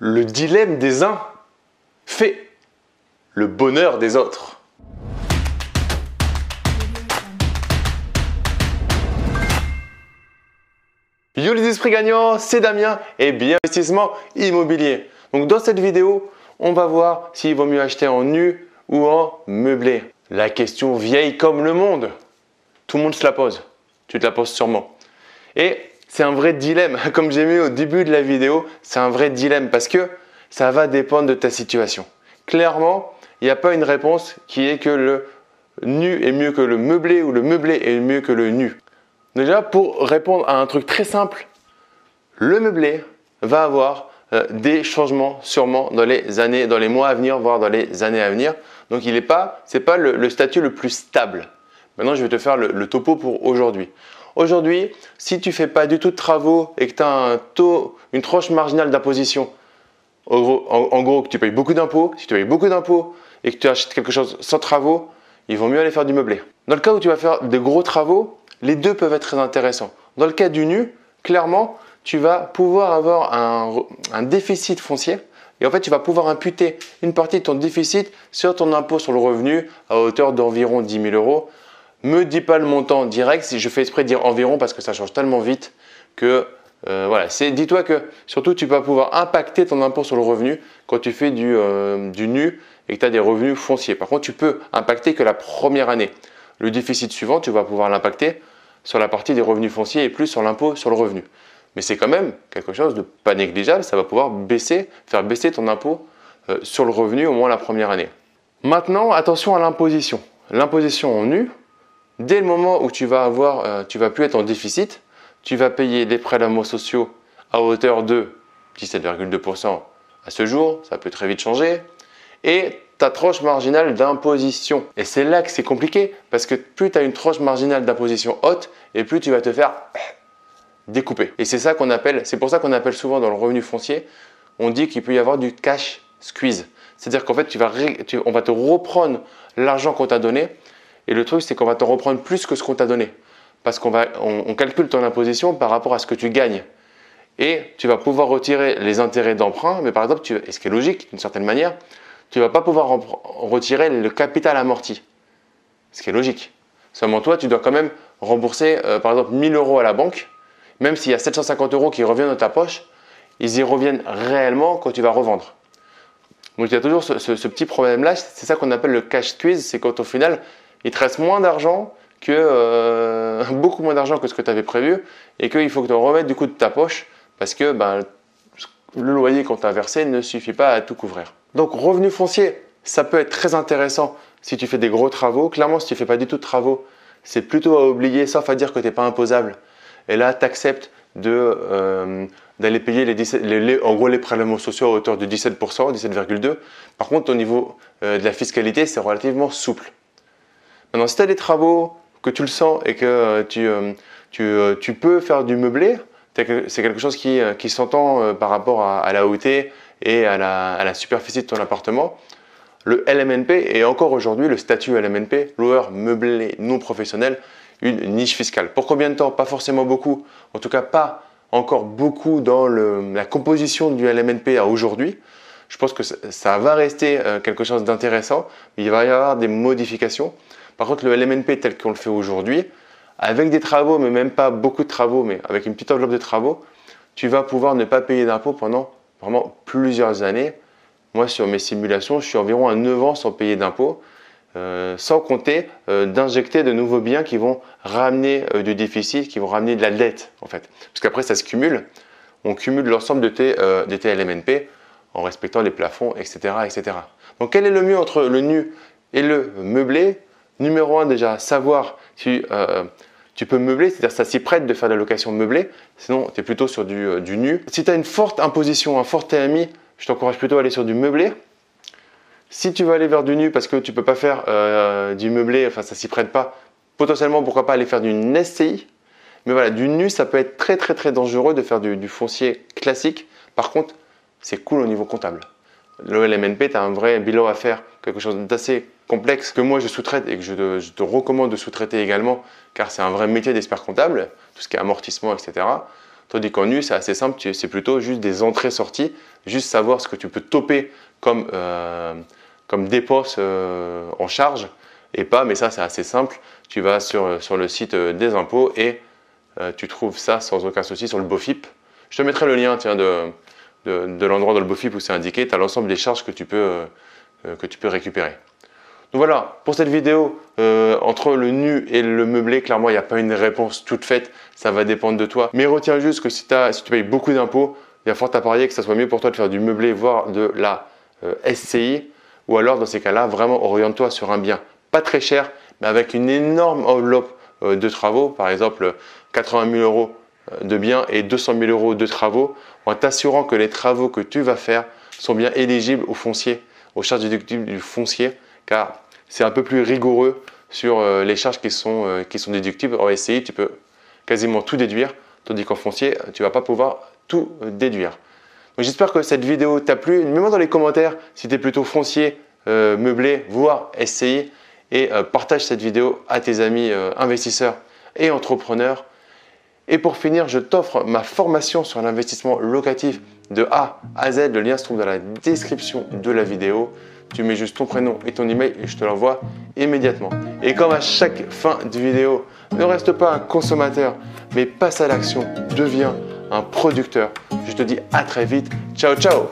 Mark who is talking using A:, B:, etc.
A: Le dilemme des uns fait le bonheur des autres. Yo les esprits gagnants, c'est Damien et bien investissement immobilier. Donc dans cette vidéo, on va voir s'il vaut mieux acheter en nu ou en meublé. La question vieille comme le monde. Tout le monde se la pose. Tu te la poses sûrement. Et c'est un vrai dilemme. Comme j'ai mis au début de la vidéo, c'est un vrai dilemme parce que ça va dépendre de ta situation. Clairement, il n'y a pas une réponse qui est que le nu est mieux que le meublé ou le meublé est mieux que le nu. Déjà, pour répondre à un truc très simple, le meublé va avoir euh, des changements sûrement dans les années, dans les mois à venir, voire dans les années à venir. Donc, il n'est pas, c'est pas le, statut le plus stable. Maintenant, je vais te faire le topo pour aujourd'hui. Aujourd'hui, si tu fais pas du tout de travaux et que tu as un taux, une tranche marginale d'imposition, en, gros, que tu payes beaucoup d'impôts, si tu payes beaucoup d'impôts et que tu achètes quelque chose sans travaux, il vaut mieux aller faire du meublé. Dans le cas où tu vas faire des gros travaux, les deux peuvent être très intéressants. Dans le cas du nu, clairement, tu vas pouvoir avoir un, un déficit foncier et en fait, tu vas pouvoir imputer une partie de ton déficit sur ton impôt sur le revenu à hauteur d'environ 10 000 euros me dis pas le montant direct, si je fais exprès de dire environ parce que ça change tellement vite que euh, voilà, dis-toi que surtout tu vas pouvoir impacter ton impôt sur le revenu quand tu fais du, euh, du nu et que tu as des revenus fonciers. Par contre, tu peux impacter que la première année. Le déficit suivant, tu vas pouvoir l'impacter sur la partie des revenus fonciers et plus sur l'impôt sur le revenu. Mais c'est quand même quelque chose de pas négligeable, ça va pouvoir baisser, faire baisser ton impôt euh, sur le revenu au moins la première année. Maintenant, attention à l'imposition. L'imposition en nu, Dès le moment où tu vas avoir, euh, tu vas plus être en déficit, tu vas payer les prélèvements sociaux à hauteur de 17,2% à ce jour, ça peut très vite changer, et ta tranche marginale d'imposition. Et c'est là que c'est compliqué, parce que plus tu as une tranche marginale d'imposition haute, et plus tu vas te faire découper. Et c'est ça qu'on appelle, c'est pour ça qu'on appelle souvent dans le revenu foncier, on dit qu'il peut y avoir du cash squeeze. C'est-à-dire qu'en fait, tu vas, on va te reprendre l'argent qu'on t'a donné et le truc, c'est qu'on va te reprendre plus que ce qu'on t'a donné. Parce qu'on on, calcule ton imposition par rapport à ce que tu gagnes. Et tu vas pouvoir retirer les intérêts d'emprunt, mais par exemple, et ce qui est logique d'une certaine manière, tu ne vas pas pouvoir retirer le capital amorti. Ce qui est logique. Seulement toi, tu dois quand même rembourser, euh, par exemple, 1000 euros à la banque, même s'il y a 750 euros qui reviennent dans ta poche, ils y reviennent réellement quand tu vas revendre. Donc il y a toujours ce, ce petit problème-là, c'est ça qu'on appelle le cash squeeze, c'est quand au final, il te reste moins d'argent que euh, beaucoup moins d'argent que ce que tu avais prévu et qu'il faut que tu remettes du coup de ta poche parce que ben, le loyer qu'on t'a versé ne suffit pas à tout couvrir. Donc revenu foncier, ça peut être très intéressant si tu fais des gros travaux. Clairement, si tu ne fais pas du tout de travaux, c'est plutôt à oublier, sauf à dire que tu n'es pas imposable. Et là, tu acceptes euh, d'aller payer les, en gros les prélèvements sociaux à hauteur de 17%, 17,2%. Par contre, au niveau euh, de la fiscalité, c'est relativement souple. Maintenant, si tu as des travaux, que tu le sens et que euh, tu, euh, euh, tu, peux faire du meublé, c'est quelque chose qui, qui s'entend par rapport à, la hauteur et à la, à la, superficie de ton appartement. Le LMNP est encore aujourd'hui le statut LMNP, loueur meublé non professionnel, une niche fiscale. Pour combien de temps? Pas forcément beaucoup, en tout cas pas encore beaucoup dans le, la composition du LMNP à aujourd'hui. Je pense que ça, ça va rester quelque chose d'intéressant, mais il va y avoir des modifications. Par contre, le LMNP tel qu'on le fait aujourd'hui, avec des travaux, mais même pas beaucoup de travaux, mais avec une petite enveloppe de travaux, tu vas pouvoir ne pas payer d'impôts pendant vraiment plusieurs années. Moi, sur mes simulations, je suis environ à 9 ans sans payer d'impôts, euh, sans compter euh, d'injecter de nouveaux biens qui vont ramener euh, du déficit, qui vont ramener de la dette, en fait. Parce qu'après, ça se cumule. On cumule l'ensemble de tes, de tes LMNP en respectant les plafonds, etc., etc. Donc, quel est le mieux entre le nu et le meublé? Numéro un, déjà, savoir si euh, tu peux meubler, c'est-à-dire ça s'y prête de faire de la location meublée, sinon tu es plutôt sur du, euh, nu. Si tu as une forte imposition, un fort TMI, je t'encourage plutôt à aller sur du meublé. Si tu veux aller vers du nu parce que tu ne peux pas faire euh, du meublé, enfin ça s'y prête pas, potentiellement pourquoi pas aller faire du SCI. Mais voilà, du nu, ça peut être très très très dangereux de faire du foncier classique. Par contre, c'est cool au niveau comptable. Le LMNP, tu as un vrai bilan à faire, quelque chose d'assez complexe que moi je sous-traite et que je te, recommande de sous-traiter également, car c'est un vrai métier d'expert comptable, tout ce qui est amortissement, etc. Tandis qu'en nu, c'est assez simple, c'est plutôt juste des entrées-sorties, juste savoir ce que tu peux toper comme, euh, comme euh, en charge et pas, mais ça c'est assez simple, tu vas sur, sur le site des impôts et tu trouves ça sans aucun souci sur le BOFIP. Je te mettrai le lien tiens, de, de, l'endroit dans le BOFIP où c'est indiqué, tu as l'ensemble des charges que tu peux, que tu peux récupérer. Donc voilà, pour cette vidéo, euh, entre le nu et le meublé, clairement, il n'y a pas une réponse toute faite. Ça va dépendre de toi. Mais retiens juste que si, tu payes beaucoup d'impôts, il y a fort à parier que ça soit mieux pour toi de faire du meublé, voire de la euh, SCI. Ou alors, dans ces cas-là, vraiment oriente-toi sur un bien pas très cher, mais avec une énorme enveloppe euh, de travaux. Par exemple, 80 000 euros de biens et 200 000 euros de travaux, en t'assurant que les travaux que tu vas faire sont bien éligibles au foncier, aux charges déductibles du foncier car c'est un peu plus rigoureux sur euh, les charges qui sont, euh, qui sont déductibles. En SCI, tu peux quasiment tout déduire, tandis qu'en foncier, tu ne vas pas pouvoir tout euh, déduire. J'espère que cette vidéo t'a plu. Mets-moi dans les commentaires si tu es plutôt foncier, meublé, voire SCI. Et partage cette vidéo à tes amis investisseurs et entrepreneurs. Et pour finir, je t'offre ma formation sur l'investissement locatif de A à Z. Le lien se trouve dans la description de la vidéo tu mets juste ton prénom et ton email et je te l'envoie immédiatement. Et comme à chaque fin de vidéo, ne reste pas un consommateur, mais passe à l'action, deviens un producteur. Je te dis à très vite. Ciao, ciao